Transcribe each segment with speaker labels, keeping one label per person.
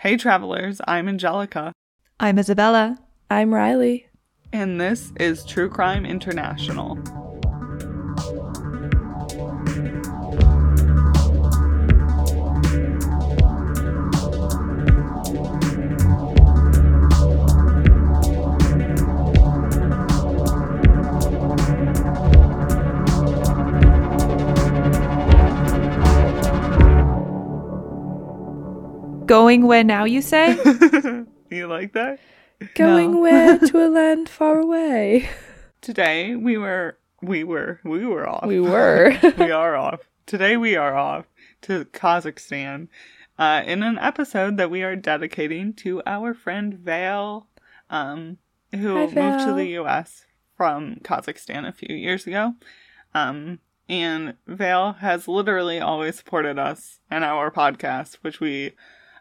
Speaker 1: Hey, travelers, I'm Anjelica,
Speaker 2: I'm Isabella.
Speaker 3: I'm Riley.
Speaker 1: and this is True Crime International.
Speaker 2: Going where now, you say?
Speaker 1: you like that?
Speaker 3: Going
Speaker 2: No.
Speaker 3: where to a land far away?
Speaker 1: Today we were, we were, we were off.
Speaker 3: We were.
Speaker 1: we are off. Today we are off to Kazakhstan uh, in an episode that we are dedicating to our friend Vale, um, who
Speaker 3: Hi,
Speaker 1: moved to the U.S. from Kazakhstan a few years ago. Um, and Vale has literally always supported us and our podcast, which we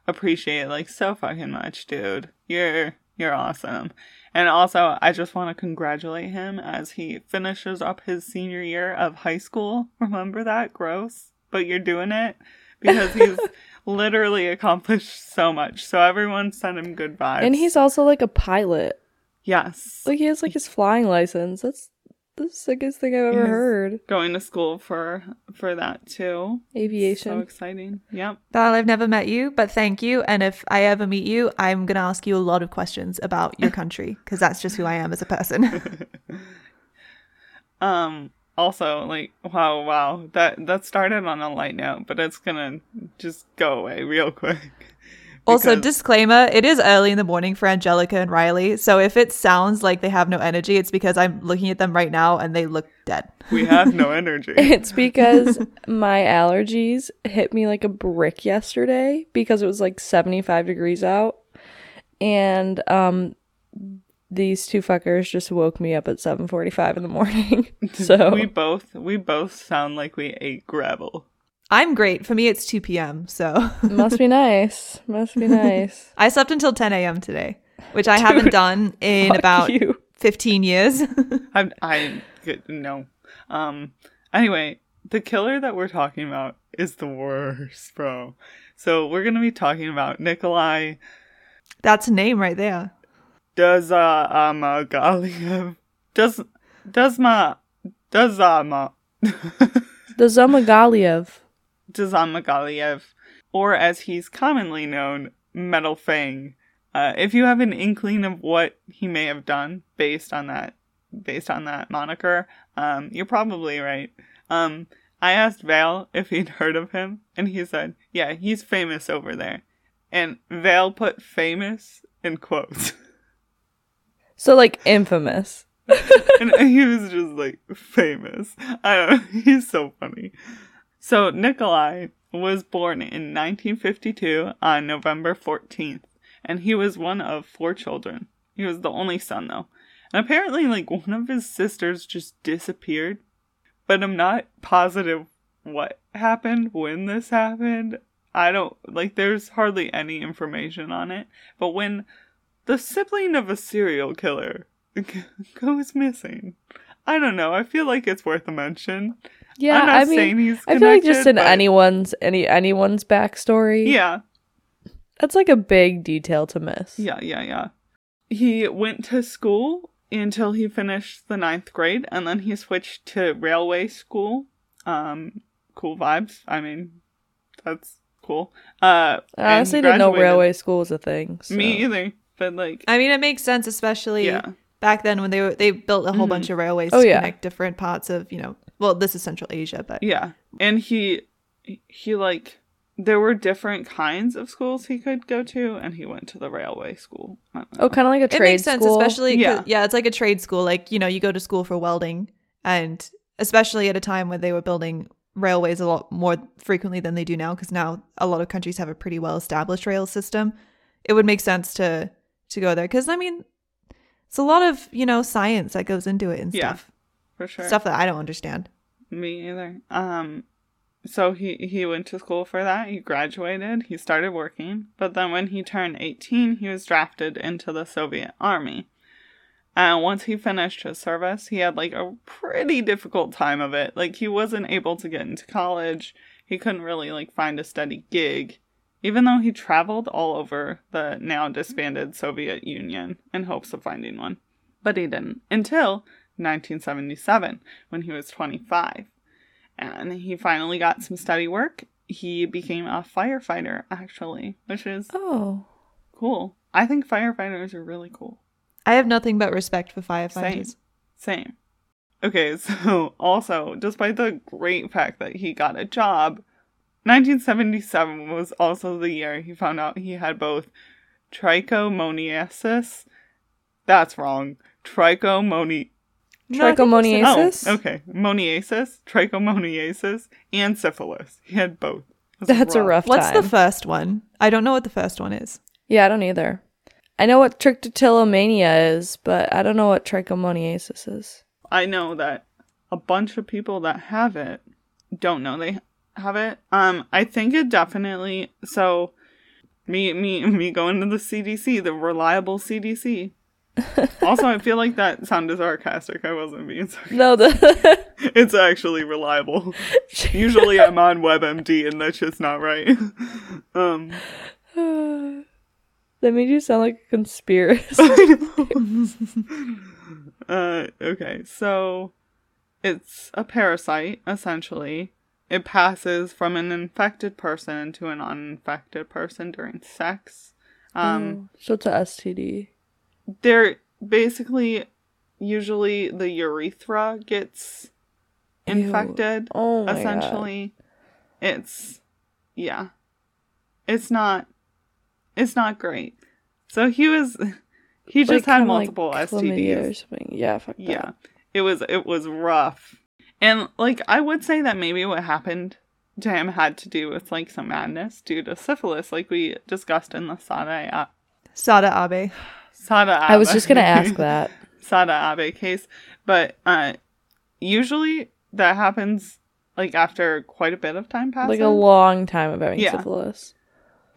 Speaker 1: appreciate like so fucking much, dude. You're you're awesome. And also, I just want to congratulate him as he finishes up his senior year of high school. Remember that? Gross. But you're doing it because he's literally accomplished so much. So everyone send him good vibes.
Speaker 3: and he's also like a pilot.
Speaker 1: yes,
Speaker 3: Like he has like his flying license. That's the sickest thing I've ever
Speaker 1: Yes.
Speaker 3: heard.
Speaker 1: going to school for for that too. Aviation. So
Speaker 3: Aviation.
Speaker 1: exciting. Yep.
Speaker 2: Well, I've never met you, but thank you. And if I ever meet you, I'm going to ask you a lot of questions about your country because that's just who I am as a person.
Speaker 1: Um also like wow wow that that started on a light note, but it's gonna just go away real quick.
Speaker 2: Also,
Speaker 1: Because-
Speaker 2: disclaimer it is early in the morning for Anjelica and Riley. So if it sounds like they have no energy, it's because I'm looking at them right now and they look dead.
Speaker 1: we have no energy.
Speaker 3: It's because my allergies hit me like a brick yesterday because it was like 75 degrees out. And um these two fuckers just woke me up at 7:45 in the morning. so
Speaker 1: we both we both sound like we ate gravel.
Speaker 2: I'm great. For me, it's 2 p.m. So
Speaker 3: must be nice. Must be nice.
Speaker 2: I slept until 10 a.m. today, which I haven't done in about
Speaker 3: you.
Speaker 2: 15 years.
Speaker 1: I I no. Um anyway, the killer that we're talking about is the worst, bro. So we're gonna be talking about Nikolai
Speaker 2: That's a name right there.
Speaker 1: Does uh um uh, Galiev does does my does um uh,
Speaker 3: The Zamagaliev.
Speaker 1: Dzhumagaliev, or as he's commonly known, Metal Fang. Uh, if you have an inkling of what he may have done based on that, based on that moniker, um, you're probably right. Um, I asked Vale if he'd heard of him, and he said, "Yeah, he's famous over there." And Vale put "famous" in quotes,
Speaker 3: So like infamous.
Speaker 1: and he was just like famous. I don't know. He's so funny. So Nikolai was born in 1952 on November 14th, and he was one of four children. He was the only son though. And apparently like one of his sisters just disappeared, but I'm not positive what happened when this happened. I don't like there's hardly any information on it, but when the sibling of a serial killer goes missing, I don't know. I feel like it's worth a mention.
Speaker 3: Yeah,
Speaker 1: I'm not
Speaker 3: I mean,
Speaker 1: saying he's
Speaker 3: I feel like just in
Speaker 1: but-
Speaker 3: anyone's any anyone's backstory.
Speaker 1: Yeah,
Speaker 3: that's like a big detail to miss.
Speaker 1: yeah, yeah, yeah. He went to school until he finished the ninth grade, and then he switched to railway school. Um, cool vibes. I mean, that's cool. Uh,
Speaker 3: I honestly
Speaker 1: he
Speaker 3: didn't know railway school was a thing. So.
Speaker 1: Me either. But like,
Speaker 2: I mean, it makes sense, especially
Speaker 1: yeah,
Speaker 2: back then when they were they built a whole
Speaker 1: Mhm.
Speaker 2: bunch of railways
Speaker 3: Oh,
Speaker 2: to
Speaker 3: yeah.
Speaker 2: connect different parts of you know. Well, this is Central Asia, but
Speaker 1: yeah. And he, he like, there were different kinds of schools he could go to, and he went to the railway school. I don't know.
Speaker 3: Oh, kind of like a trade.
Speaker 2: it makes sense,
Speaker 3: school.
Speaker 2: especially 'cause-
Speaker 1: Yeah.
Speaker 2: yeah, it's like a trade school. Like you know, you go to school for welding, and especially at a time when they were building railways a lot more frequently than they do now, because now a lot of countries have a pretty well established rail system. It would make sense to to go there because I mean, it's a lot of you know science that goes into it and
Speaker 1: Yeah,
Speaker 2: stuff,
Speaker 1: for sure.
Speaker 2: stuff that I don't understand.
Speaker 1: Me either. Um, so he he went to school for that. He graduated. He started working. But then when he turned eighteen, he was drafted into the Soviet army. And once he finished his service, he had like a pretty difficult time of it. Like he wasn't able to get into college. He couldn't really like find a steady gig. even though he traveled all over the now disbanded Soviet Union in hopes of finding one. But he didn't until 1977 when he was 25. And he finally got some steady work. He became a firefighter, actually, which is
Speaker 3: Oh.
Speaker 1: cool. I think firefighters are really cool.
Speaker 2: I have nothing but respect for firefighters.
Speaker 1: Same. Same. Okay, so also, despite the great fact that he got a job, 1977 was also the year he found out he had both trichomoniasis. That's wrong. Trichomoni.
Speaker 2: No, I think you said-
Speaker 3: Trichomoniasis?
Speaker 1: Oh, okay. Moniasis, trichomoniasis, and syphilis. He had both. It was
Speaker 3: That's a rough one.
Speaker 2: What's
Speaker 3: time.
Speaker 2: the first one? I don't know what the first one is.
Speaker 3: yeah, I don't either. I know what trichotillomania is, but I don't know what trichomoniasis is.
Speaker 1: I know that a bunch of people that have it don't know they have it. Um, I think it definitely. So, me, me, me going to the CDC, the reliable CDC. also, I feel like that sounded sarcastic. I wasn't being sarcastic.
Speaker 3: No, the
Speaker 1: It's actually reliable. Usually, I'm on WebMD, and that's just not right. um,
Speaker 3: that made you sound like a conspiracy.
Speaker 1: uh, okay, so it's a parasite, essentially. It passes from an infected person to an uninfected person during sex. Um,
Speaker 3: so it's a STD.
Speaker 1: They're basically, usually the urethra gets
Speaker 3: Ew.
Speaker 1: infected.
Speaker 3: Oh my god.
Speaker 1: essentially. It's, yeah. It's not, it's not great. So he was, he just
Speaker 3: Like,
Speaker 1: had
Speaker 3: kinda like
Speaker 1: multiple
Speaker 3: chlamydia
Speaker 1: STDs.
Speaker 3: or something. Yeah, fuck that.
Speaker 1: Yeah. It was it was rough. And like I would say that maybe what happened to him had to do with like some madness due to syphilis, like we discussed in the Sada
Speaker 2: Sada Abe.
Speaker 1: Sada Abe.
Speaker 3: I was just gonna ask that.
Speaker 1: Sada Abe case. But uh usually that happens like after quite a bit of time passes.
Speaker 3: Like a long time of having
Speaker 1: Yeah.
Speaker 3: syphilis.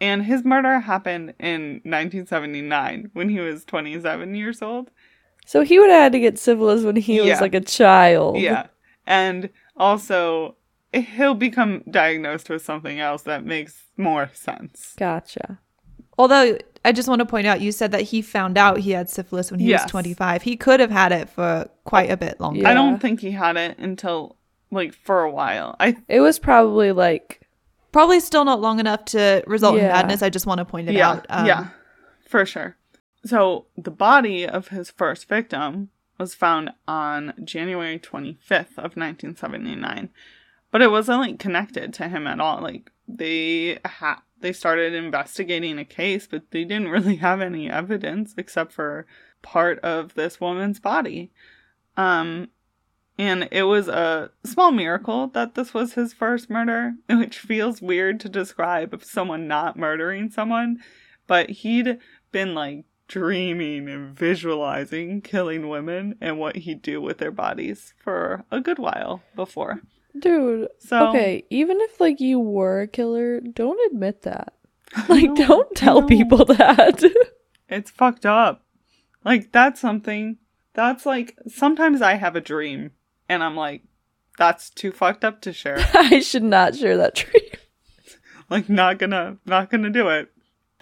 Speaker 1: and his murder happened in 1979 when he was 27 years old.
Speaker 3: So he would have had to get syphilis when he
Speaker 1: Yeah.
Speaker 3: was like a child.
Speaker 1: Yeah. And also, he'll become diagnosed with something else that makes more sense.
Speaker 3: Gotcha.
Speaker 2: Although I just want to point out, you said that he found out he had syphilis when he
Speaker 1: Yes.
Speaker 2: was 25. He could have had it for quite a bit longer.
Speaker 3: Yeah.
Speaker 1: I don't think he had it until, like, for a while. I
Speaker 3: It was probably like
Speaker 2: Probably still not long enough to result in madness. I just want to point it
Speaker 1: yeah,
Speaker 2: out. Um,
Speaker 1: yeah, for sure. So, the body of his first victim was found on January 25th of 1979. But it wasn't, like, connected to him at all. Like, they had... They started investigating a case, but they didn't really have any evidence except for part of this woman's body. Um, and it was a small miracle that this was his first murder, which feels weird to describe of someone not murdering someone, but he'd been like dreaming and visualizing killing women and what he'd do with their bodies for a good while before.
Speaker 3: Dude.
Speaker 1: So
Speaker 3: Okay, even if like you were a killer, don't admit that. Like
Speaker 1: know,
Speaker 3: don't tell people that.
Speaker 1: It's fucked up. Like that's something that's like sometimes I have a dream and I'm like that's too fucked up to share.
Speaker 3: I should not share that dream.
Speaker 1: like not gonna not gonna do it.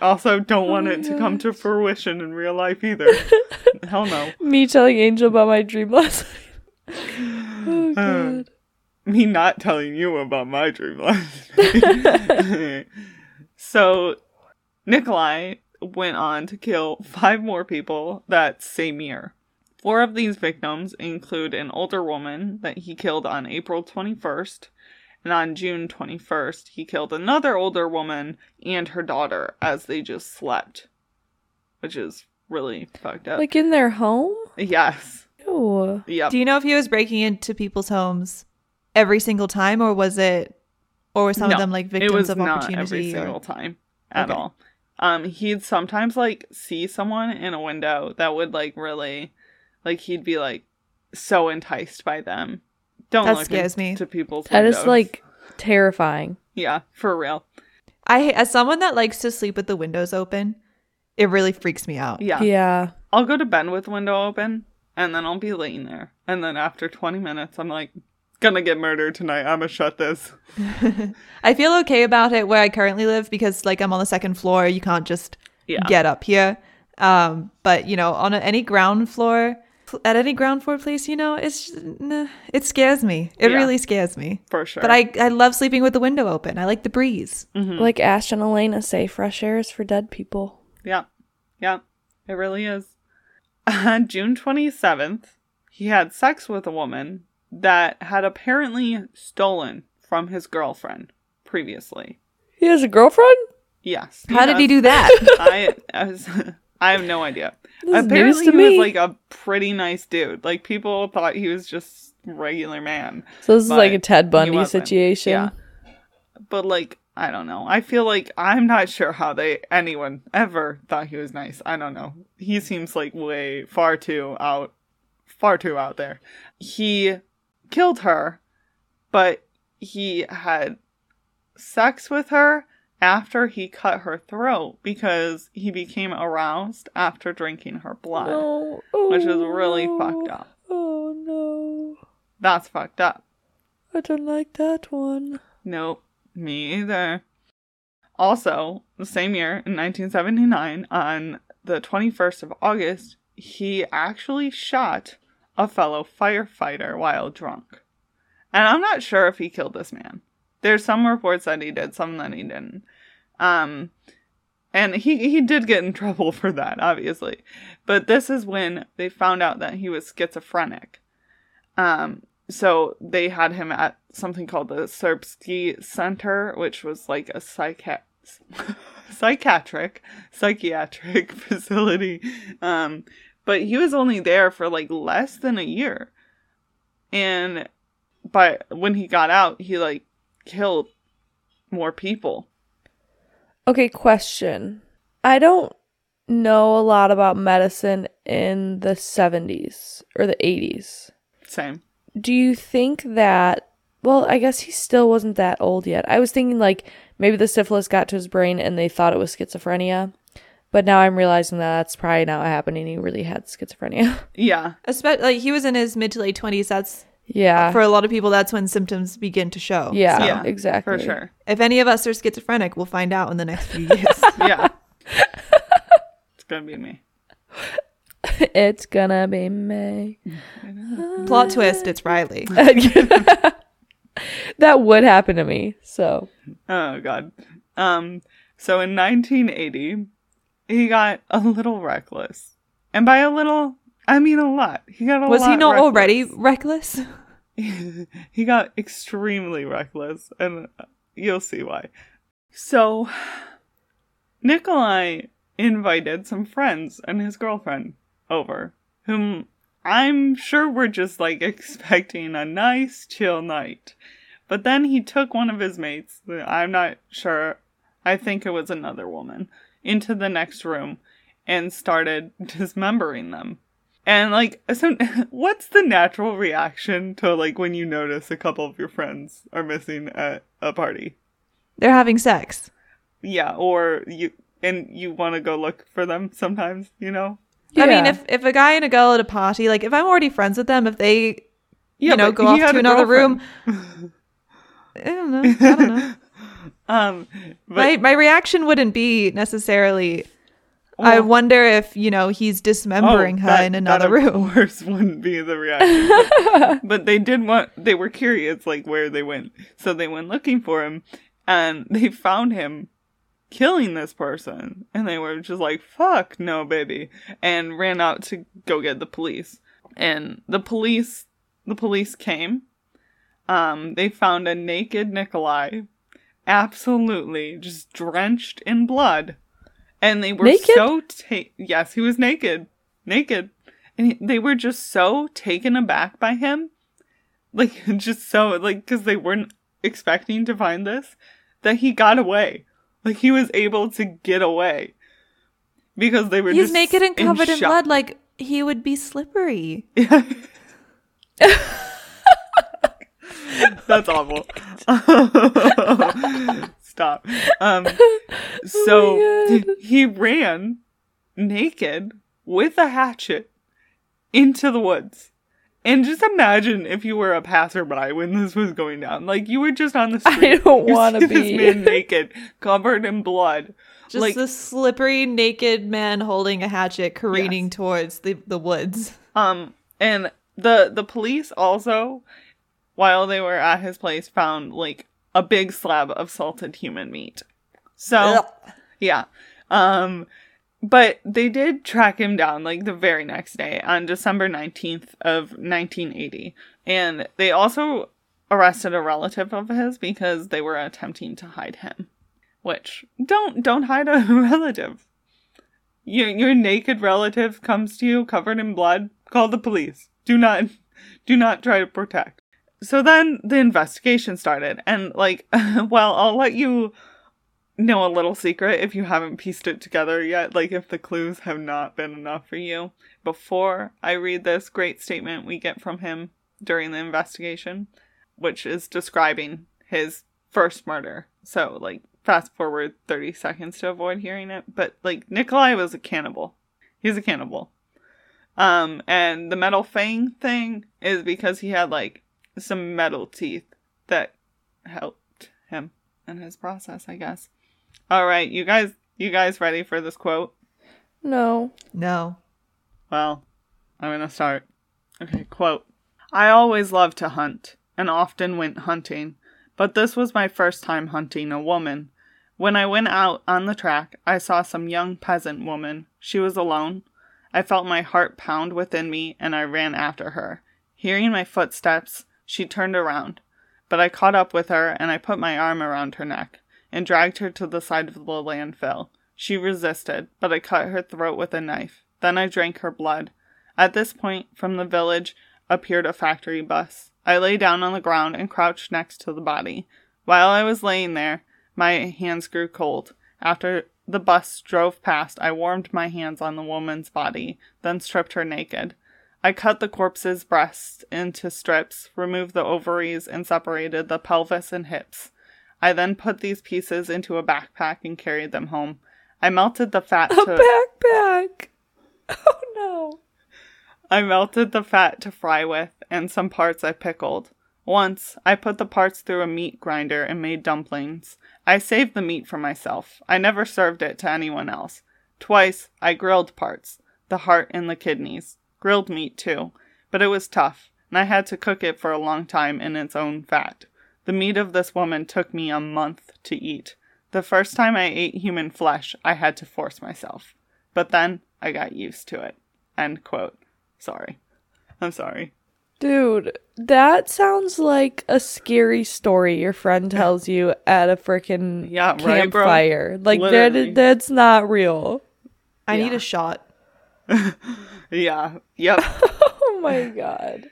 Speaker 1: Also don't want
Speaker 3: Oh
Speaker 1: it
Speaker 3: my
Speaker 1: to come to fruition in real life either. Hell no.
Speaker 3: Me telling Angel about my dream last night. Oh
Speaker 1: Uh,
Speaker 3: god.
Speaker 1: me not telling you about my dream last night. so Nikolai went on to kill five more people that same year. Four of these victims include an older woman that he killed on April 21st, and on June 21st, he killed another older woman and her daughter as they just slept, which is really fucked up.
Speaker 3: Like in their home?
Speaker 1: yes.
Speaker 3: Ew.
Speaker 1: Yep.
Speaker 2: Do you know if he was breaking into people's homes every single time, or was it, or were some
Speaker 1: No,
Speaker 2: of them like victims
Speaker 1: it was
Speaker 2: of
Speaker 1: not
Speaker 2: opportunity?
Speaker 1: every
Speaker 2: or-
Speaker 1: single time at
Speaker 2: Okay.
Speaker 1: all. Um, he'd sometimes like see someone in a window that would like really, like he'd be like so enticed by them. Don't
Speaker 2: That
Speaker 1: look
Speaker 2: scares me.
Speaker 1: to people's
Speaker 3: That is
Speaker 1: windows.
Speaker 3: like terrifying.
Speaker 1: yeah, for real.
Speaker 2: I as someone that likes to sleep with the windows open, it really freaks me out.
Speaker 1: Yeah.
Speaker 3: Yeah.
Speaker 1: I'll go to bed with window open, and then I'll be laying there, and then after twenty minutes, I'm like, gonna get murdered tonight. I'm gonna shut this.
Speaker 2: I feel okay about it where I currently live because like I'm on the second floor, you can't just
Speaker 1: Yeah.
Speaker 2: get up here. Um, but you know, on a, any ground floor, at any ground floor place, you know, it's nah, it scares me. It
Speaker 1: Yeah.
Speaker 2: really scares me.
Speaker 1: For sure.
Speaker 2: But I I love sleeping with the window open. I like the breeze.
Speaker 3: Like Ash and Elena say, fresh air is for dead people.
Speaker 1: Yeah. Yeah. It really is. On June 27th, he had sex with a woman that had apparently stolen from his girlfriend previously.
Speaker 3: He has a girlfriend?
Speaker 1: Yes.
Speaker 2: How did he do that?
Speaker 1: I, I, was, I have no idea.
Speaker 3: This is
Speaker 1: Apparently,
Speaker 3: news to
Speaker 1: he was like a pretty nice dude. Like, people thought he was just regular man.
Speaker 3: So this is like a Ted Bundy situation.
Speaker 1: Yeah. But, like, I don't know. I feel like I'm not sure how they, anyone ever thought he was nice. I don't know. He seems like way far too out, far too out there. He killed her, but he had sex with her after he cut her throat because he became aroused after drinking her blood,
Speaker 3: No.
Speaker 1: which is
Speaker 3: Oh,
Speaker 1: really
Speaker 3: no.
Speaker 1: fucked up.
Speaker 3: Oh no.
Speaker 1: That's fucked up.
Speaker 3: I don't like that one.
Speaker 1: Nope, me either. Also, the same year in 1979, on the 21st of August, he actually shot a fellow firefighter while drunk. And I'm not sure if he killed this man. There's some reports that he did, some that he didn't. Um, and he he did get in trouble for that, obviously. But this is when they found out that he was schizophrenic. Um, so they had him at something called the Serbsky Center, which was like a psychiat- psychiatric psychiatric facility. Um, but he was only there for like less than a year, and but when he got out, he like killed more people.
Speaker 3: Okay, question. I don't know a lot about medicine in the 70s or the 80s.
Speaker 1: Same.
Speaker 3: Do you think that well, I guess he still wasn't that old yet. I was thinking like maybe the syphilis got to his brain and they thought it was schizophrenia. But now I'm realizing that that's probably not what happened and he really had schizophrenia.
Speaker 1: Yeah.
Speaker 2: Especially like he was in his mid to late twenties. That's
Speaker 3: yeah.
Speaker 2: for a lot of people. That's when symptoms begin to show.
Speaker 3: yeah,
Speaker 2: So
Speaker 1: Yeah,
Speaker 3: exactly.
Speaker 1: For sure.
Speaker 2: if any of us are schizophrenic, we'll find out in the next few years.
Speaker 1: Yeah. it's gonna be me.
Speaker 3: it's gonna be me.
Speaker 2: Plot twist: It's Riley.
Speaker 3: that would happen to me. So
Speaker 1: Oh god. Um so in 1980 he got a little reckless. And by a little I mean a lot. He got a lot.
Speaker 2: Was he not
Speaker 1: reckless.
Speaker 2: already reckless?
Speaker 1: he got extremely reckless and uh, you'll see why. So Nikolai invited some friends and his girlfriend over whom I'm sure were just like expecting a nice chill night. But then he took one of his mates, I'm not sure, I think it was another woman, into the next room and started dismembering them. And like, so what's the natural reaction to like when you notice a couple of your friends are missing at a party?
Speaker 2: They're having sex.
Speaker 1: Yeah, or you and you want to go look for them sometimes, you know?
Speaker 2: I mean, if if a guy and a girl at a party, like if I'm already friends with them, if they
Speaker 1: Yeah,
Speaker 2: you know go off to another
Speaker 1: girlfriend.
Speaker 2: room, I don't know. I don't know.
Speaker 1: Um, but
Speaker 2: my my reaction wouldn't be necessarily. I wonder if you know he's dismembering her
Speaker 1: Oh, that-
Speaker 2: in another room.
Speaker 1: Of course, wouldn't be the reaction. but they did want. They were curious, like where they went, so they went looking for him, and they found him killing this person, and they were just like, "Fuck no, baby," and ran out to go get the police. And the police, the police came. Um, they found a naked Nikolai, absolutely just drenched in blood, and they were
Speaker 3: Naked?
Speaker 1: so ta- yes, he was naked, naked, and he- they were just so taken aback by him, like just so like because they weren't expecting to find this, that he got away, like he was able to get away because they were
Speaker 2: He's naked and covered in,
Speaker 1: shock.
Speaker 2: blood, like he would be slippery.
Speaker 1: That's awful. Stop. Um, so
Speaker 3: my
Speaker 1: he ran naked with a hatchet into the woods And just imagine if you were a passerby when this was going down. Like you were just on the street.
Speaker 3: I don't want to be.
Speaker 1: this man naked, covered in blood.
Speaker 2: Just
Speaker 1: like
Speaker 2: the slippery naked man holding a hatchet careening
Speaker 1: Yes.
Speaker 2: towards the, the woods.
Speaker 1: Um, and the the police also, while they were at his place, found like a big slab of salted human meat. So yeah, um, but they did track him down like the very next day on December nineteenth of nineteen eighty, and they also arrested a relative of his because they were attempting to hide him. Which don't don't hide a relative. Your your naked relative comes to you covered in blood. Call the police. Do not do not try to protect. So then the investigation started, and like, well, I'll let you know a little secret if you haven't pieced it together yet. Like, if the clues have not been enough for you. Before I read this great statement we get from him during the investigation, which is describing his first murder. So, like, fast forward 30 seconds to avoid hearing it. But, like, Nikolai was a cannibal. He's a cannibal. Um, and the metal fang thing is because he had, like, some metal teeth that helped him in his process, I guess. All right, you guys, you guys ready for this quote?
Speaker 3: No.
Speaker 2: No.
Speaker 1: Well, I'm gonna start. Okay, quote. I always loved to hunt, and often went hunting, but this was my first time hunting a woman. When I went out on the track, I saw some young peasant woman. She was alone. I felt my heart pound within me, and I ran after her. Hearing my footsteps, she turned around, but I caught up with her, and I put my arm around her neck, and dragged her to the side of the landfill. She resisted, but I cut her throat with a knife. Then I drank her blood. At this point, from the village appeared a factory bus. I lay down on the ground and crouched next to the body. While I was laying there, my hands grew cold. After the bus drove past, I warmed my hands on the woman's body, then stripped her naked. I cut the corpse's breast into strips, removed the ovaries, and separated the pelvis and hips. I then put these pieces into a backpack and carried them home. I melted the fat
Speaker 3: A
Speaker 1: to
Speaker 3: backpack. Oh no.
Speaker 1: I melted the fat to fry with, and some parts I pickled. Once, I put the parts through a meat grinder and made dumplings. I saved the meat for myself. I never served it to anyone else. Twice, I grilled parts the heart and the kidneys. Grilled meat, too. But it was tough, and I had to cook it for a long time in its own fat. The meat of this woman took me a month to eat. The first time I ate human flesh, I had to force myself. But then I got used to it. End quote. Sorry. I'm sorry.
Speaker 3: Dude, that sounds like a scary story your friend tells you at a freaking
Speaker 1: Yeah, right,
Speaker 3: campfire. like
Speaker 1: Literally.
Speaker 3: that that's not real.
Speaker 2: I need a shot.
Speaker 1: Yeah. Yep.
Speaker 3: Oh my god.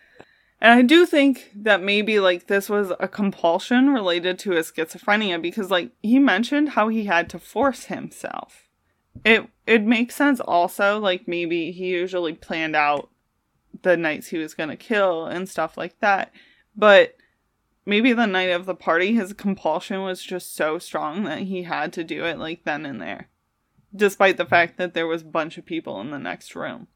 Speaker 1: And I do think that maybe like this was a compulsion related to his schizophrenia because like he mentioned how he had to force himself. It it makes sense also like maybe he usually planned out the nights he was going to kill and stuff like that. But maybe the night of the party his compulsion was just so strong that he had to do it like then and there. Despite the fact that there was a bunch of people in the next room.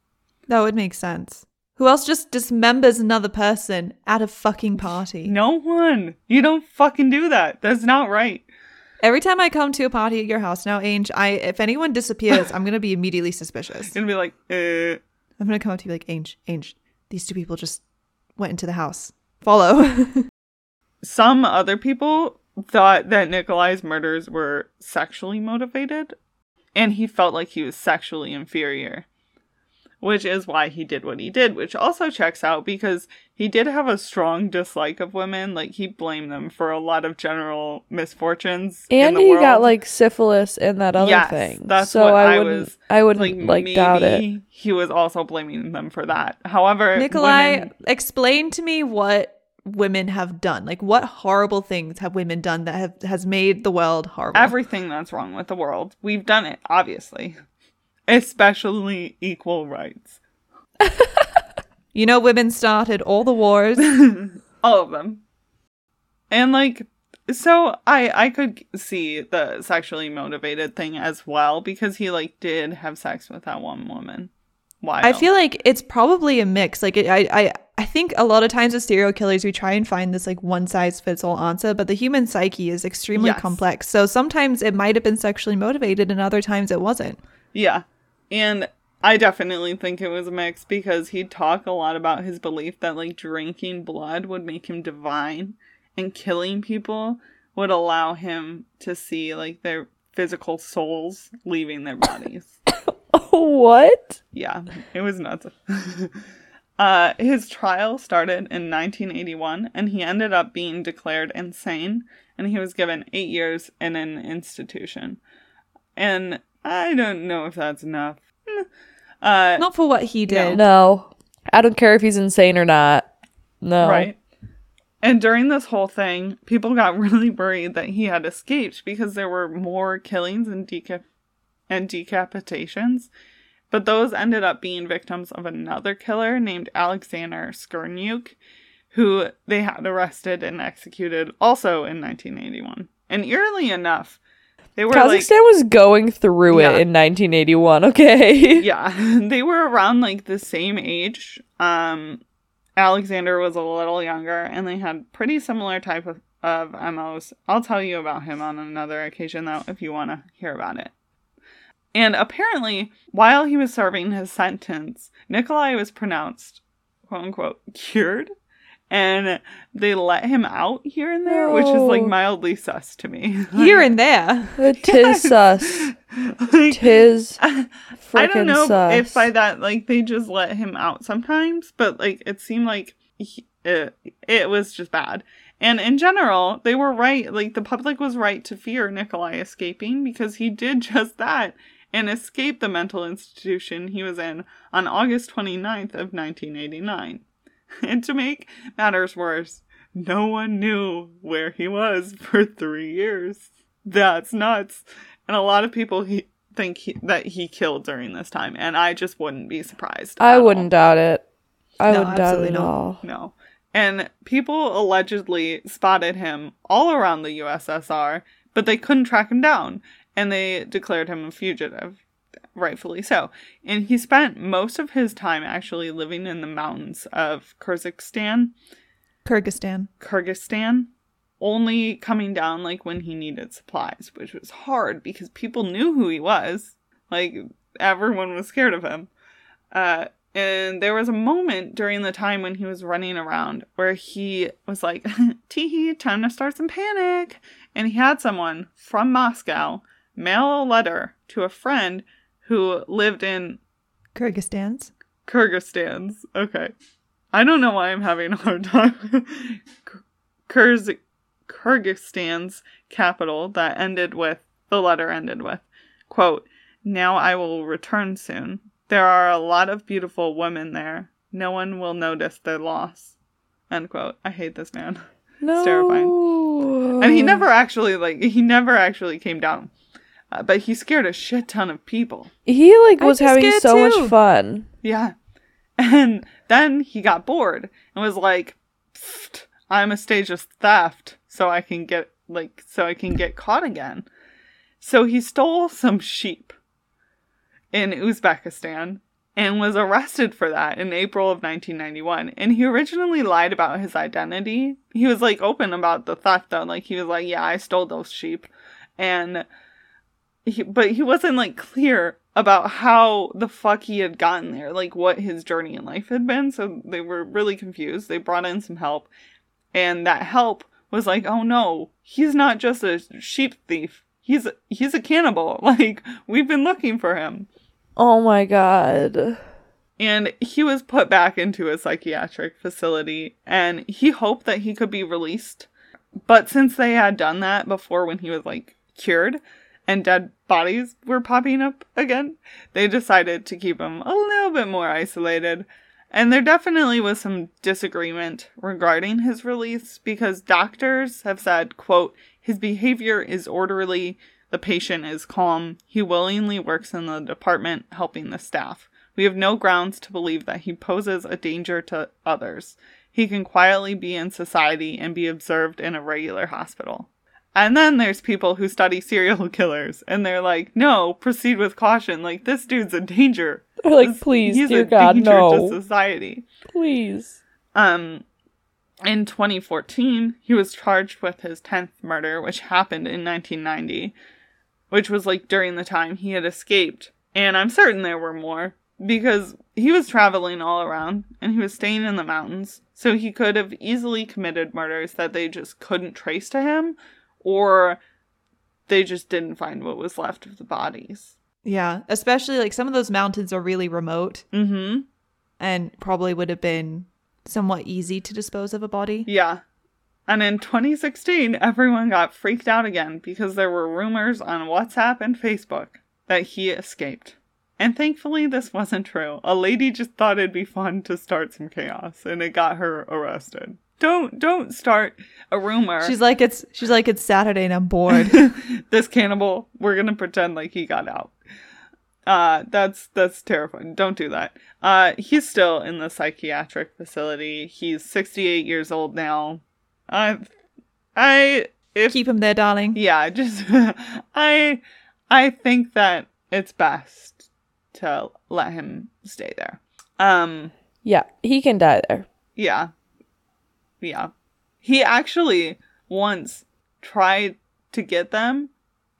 Speaker 2: That would make sense. Who else just dismembers another person at a fucking party?
Speaker 1: No one. You don't fucking do that. That's not right.
Speaker 2: Every time I come to a party at your house now, Ange, I if anyone disappears, I'm gonna be immediately suspicious.
Speaker 1: Gonna be like, uh,
Speaker 2: I'm gonna come up to you like, Ange, Ange, these two people just went into the house. Follow.
Speaker 1: some other people thought that Nikolai's murders were sexually motivated, and he felt like he was sexually inferior, which is why he did what he did, which also checks out because he did have a strong dislike of women. Like, he blamed them for a lot of general misfortunes. in
Speaker 3: And
Speaker 1: the
Speaker 3: he
Speaker 1: world.
Speaker 3: got like syphilis and that other
Speaker 1: Yes,
Speaker 3: thing.
Speaker 1: that's
Speaker 3: so
Speaker 1: what
Speaker 3: I
Speaker 1: I
Speaker 3: wouldn't
Speaker 1: was,
Speaker 3: I wouldn't like, doubt it.
Speaker 1: He was also blaming them for that. However,
Speaker 2: Nikolai,
Speaker 1: women-
Speaker 2: explain to me what women have done. Like what horrible things have women done that have has made the world horrible?
Speaker 1: everything that's wrong with the world. We've done it, obviously. Especially equal rights.
Speaker 2: you know women started all the wars.
Speaker 1: All of them. And like so I I could see the sexually motivated thing as well because he like did have sex with that one woman. Why?
Speaker 2: I feel like it's probably a mix. Like it, I, I, I think a lot of times with serial killers, we try and find this like one size fits all answer, but the human psyche is extremely
Speaker 1: Yes.
Speaker 2: complex. So sometimes it might have been sexually motivated, and other times it wasn't.
Speaker 1: Yeah. And I definitely think it was a mix because he'd talk a lot about his belief that like drinking blood would make him divine and killing people would allow him to see like their physical souls leaving their bodies.
Speaker 3: what?
Speaker 1: yeah, it was nuts. uh his trial started in 1981 and he ended up being declared insane and he was given 8 years in an institution. And I don't know if that's enough. Uh
Speaker 2: Not for what he did.
Speaker 3: No. I don't care if he's insane or not. No.
Speaker 1: Right. And during this whole thing, people got really worried that he had escaped because there were more killings and, decap- and decapitations. But those ended up being victims of another killer named Alexander Skurniuk, who they had arrested and executed also in 1981. And eerily enough, they were like
Speaker 3: Kazakhstan was going through
Speaker 1: Yeah.
Speaker 3: it in 1981. Okay.
Speaker 1: yeah they were around like the same age um alexander was a little younger and they had pretty similar type of, of mos i'll tell you about him on another occasion though if you want to hear about it and apparently while he was serving his sentence nikolai was pronounced quote unquote cured and they let him out here and there which is like mildly sus to me
Speaker 2: Here and there.
Speaker 3: Tis sus.
Speaker 1: like,
Speaker 3: Tis
Speaker 1: I
Speaker 3: freaking
Speaker 1: don't know
Speaker 3: sus.
Speaker 1: if by that like they just let him out sometimes, but like it seemed like he, it, it was just bad. And in general, they were right. Like the public was right to fear Nikolai escaping because he did just that and escaped the mental institution he was in on August 29th of 1989. And to make matters worse, no one knew where he was for 3 years. That's nuts. And a lot of people he think he, that he killed during this time, and I just wouldn't be surprised.
Speaker 3: I wouldn't doubt it. I
Speaker 2: No,
Speaker 3: wouldn't doubt it
Speaker 2: absolutely
Speaker 3: at all.
Speaker 1: No. And people allegedly spotted him all around the USSR, but they couldn't track him down, and they declared him a fugitive. Rightfully so. And he spent most of his time actually living in the mountains of Kyrgyzstan,
Speaker 2: Kyrgyzstan.
Speaker 1: Kyrgyzstan, only coming down like when he needed supplies, which was hard because people knew who he was. Like everyone was scared of him. Uh, and there was a moment during the time when he was running around where he was like, Teehee, time to start some panic. And he had someone from Moscow mail a letter to a friend who lived in
Speaker 2: Kyrgyzstan's.
Speaker 1: Kyrgyzstan's. Okay. I don't know why I'm having a hard time. Kyrgyz- Kyrgyzstan's capital that ended with, the letter ended with, quote, Now I will return soon. There are a lot of beautiful women there. No one will notice their loss. End quote. I hate this man.
Speaker 3: No.
Speaker 1: terrifying. And he never actually, like, he never actually came down. Uh, but he scared a shit ton of people.
Speaker 3: He like was having so
Speaker 2: too.
Speaker 3: much fun.
Speaker 1: Yeah. And then he got bored and was like, I'm a stage of theft so I can get like so I can get caught again. So he stole some sheep in Uzbekistan and was arrested for that in April of 1991. And he originally lied about his identity. He was like open about the theft though. Like he was like, "Yeah, I stole those sheep." And he, but he wasn't like clear about how the fuck he had gotten there, like what his journey in life had been. So they were really confused. They brought in some help, and that help was like, "Oh no, he's not just a sheep thief. He's he's a cannibal. Like we've been looking for him."
Speaker 3: Oh my god.
Speaker 1: And he was put back into a psychiatric facility, and he hoped that he could be released. But since they had done that before when he was like cured and dead bodies were popping up again, they decided to keep him a little bit more isolated. And there definitely was some disagreement regarding his release because doctors have said, quote, his behavior is orderly, the patient is calm, he willingly works in the department helping the staff. We have no grounds to believe that he poses a danger to others. He can quietly be in society and be observed in a regular hospital. And then there's people who study serial killers and they're like, no, proceed with caution. Like, this dude's a danger.
Speaker 3: They're like, please,
Speaker 1: he's
Speaker 3: dear
Speaker 1: a
Speaker 3: God,
Speaker 1: danger
Speaker 3: no.
Speaker 1: to society.
Speaker 3: Please.
Speaker 1: Um, in 2014, he was charged with his 10th murder, which happened in 1990, which was like during the time he had escaped. And I'm certain there were more because he was traveling all around and he was staying in the mountains. So he could have easily committed murders that they just couldn't trace to him or they just didn't find what was left of the bodies.
Speaker 2: Yeah, especially like some of those mountains are really remote
Speaker 1: Mm-hmm.
Speaker 2: and probably would have been somewhat easy to dispose of a body.
Speaker 1: Yeah. And in 2016, everyone got freaked out again because there were rumors on WhatsApp and Facebook that he escaped. And thankfully, this wasn't true. A lady just thought it'd be fun to start some chaos, and it got her arrested. Don't don't start a rumor.
Speaker 2: She's like it's she's like it's Saturday and I'm bored.
Speaker 1: this cannibal. We're gonna pretend like he got out. Uh, that's that's terrifying. Don't do that. Uh, he's still in the psychiatric facility. He's 68 years old now. I, I if
Speaker 2: Keep him there, darling.
Speaker 1: yeah, just I I think that it's best to let him stay there. Um,
Speaker 3: Yeah, he can die there.
Speaker 1: yeah. Yeah. He actually once tried to get them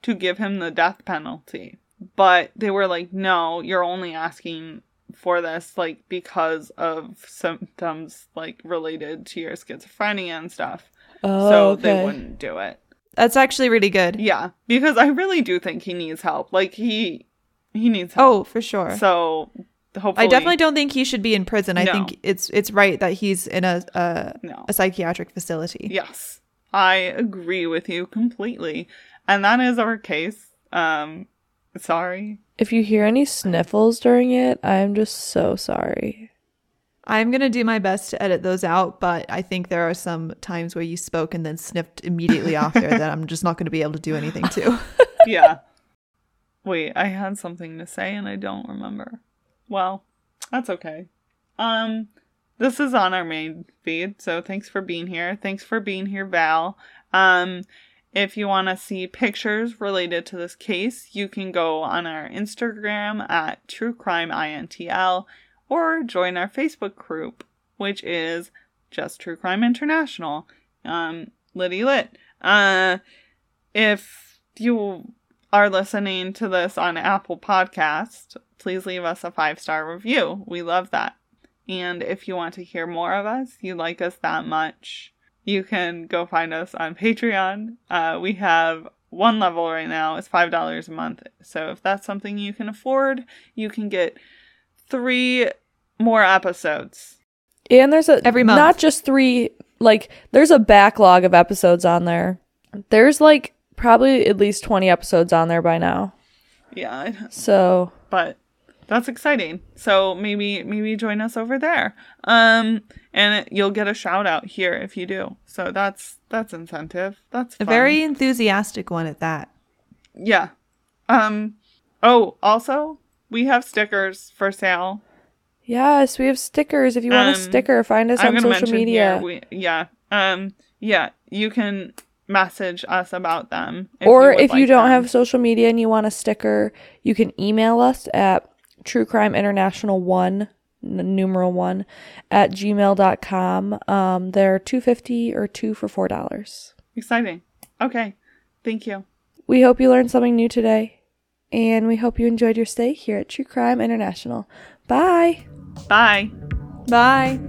Speaker 1: to give him the death penalty. But they were like, no, you're only asking for this like because of symptoms like related to your schizophrenia and stuff.
Speaker 3: Oh,
Speaker 1: so
Speaker 3: okay.
Speaker 1: they wouldn't do it.
Speaker 2: That's actually really good.
Speaker 1: Yeah, because I really do think he needs help. Like he he needs oh, help.
Speaker 2: Oh, for sure.
Speaker 1: So hopefully
Speaker 2: I definitely don't think he should be in prison. I
Speaker 1: No.
Speaker 2: think it's it's right that he's in a a,
Speaker 1: no.
Speaker 2: a psychiatric facility.
Speaker 1: Yes. I agree with you completely. And that is our case. Um sorry.
Speaker 3: If you hear any sniffles during it, I'm just so sorry.
Speaker 2: I'm gonna do my best to edit those out, but I think there are some times where you spoke and then sniffed immediately after that I'm just not gonna be able to do anything to.
Speaker 1: yeah. Wait, I had something to say and I don't remember. Well, that's okay. Um this is on our main feed, so thanks for being here. Thanks for being here, Val. Um if you want to see pictures related to this case, you can go on our Instagram at True Crime INTL or join our Facebook group, which is just True Crime International. Um, Liddy Lit. Uh, if you are listening to this on Apple Podcast, please leave us a five star review. We love that. And if you want to hear more of us, you like us that much, you can go find us on Patreon. Uh, we have one level right now, it's $5 a month. So if that's something you can afford, you can get three more episodes.
Speaker 3: And there's a
Speaker 2: Every month.
Speaker 3: not just three like there's a backlog of episodes on there. There's like probably at least 20 episodes on there by now.
Speaker 1: Yeah,
Speaker 3: So,
Speaker 1: but that's exciting. So maybe maybe join us over there. Um and you'll get a shout out here if you do. So that's that's incentive. That's
Speaker 2: a very enthusiastic one at that.
Speaker 1: Yeah. Um oh, also we have stickers for sale.
Speaker 3: yes, we have stickers. If you want a
Speaker 1: Um,
Speaker 3: sticker, find us
Speaker 1: I'm
Speaker 3: on social media.
Speaker 1: here. We, yeah. Um yeah, you can message us about them.
Speaker 3: or
Speaker 1: would
Speaker 3: if you don't
Speaker 1: them.
Speaker 3: have social media and you want a sticker, you can email us at True Crime International 1 numeral 1 at gmail.com. Um, they're two fifty or two for four dollars.
Speaker 1: exciting. Okay. Thank you.
Speaker 3: We hope you learned something new today, and we hope you enjoyed your stay here at True Crime International. Bye.
Speaker 1: Bye.
Speaker 2: Bye.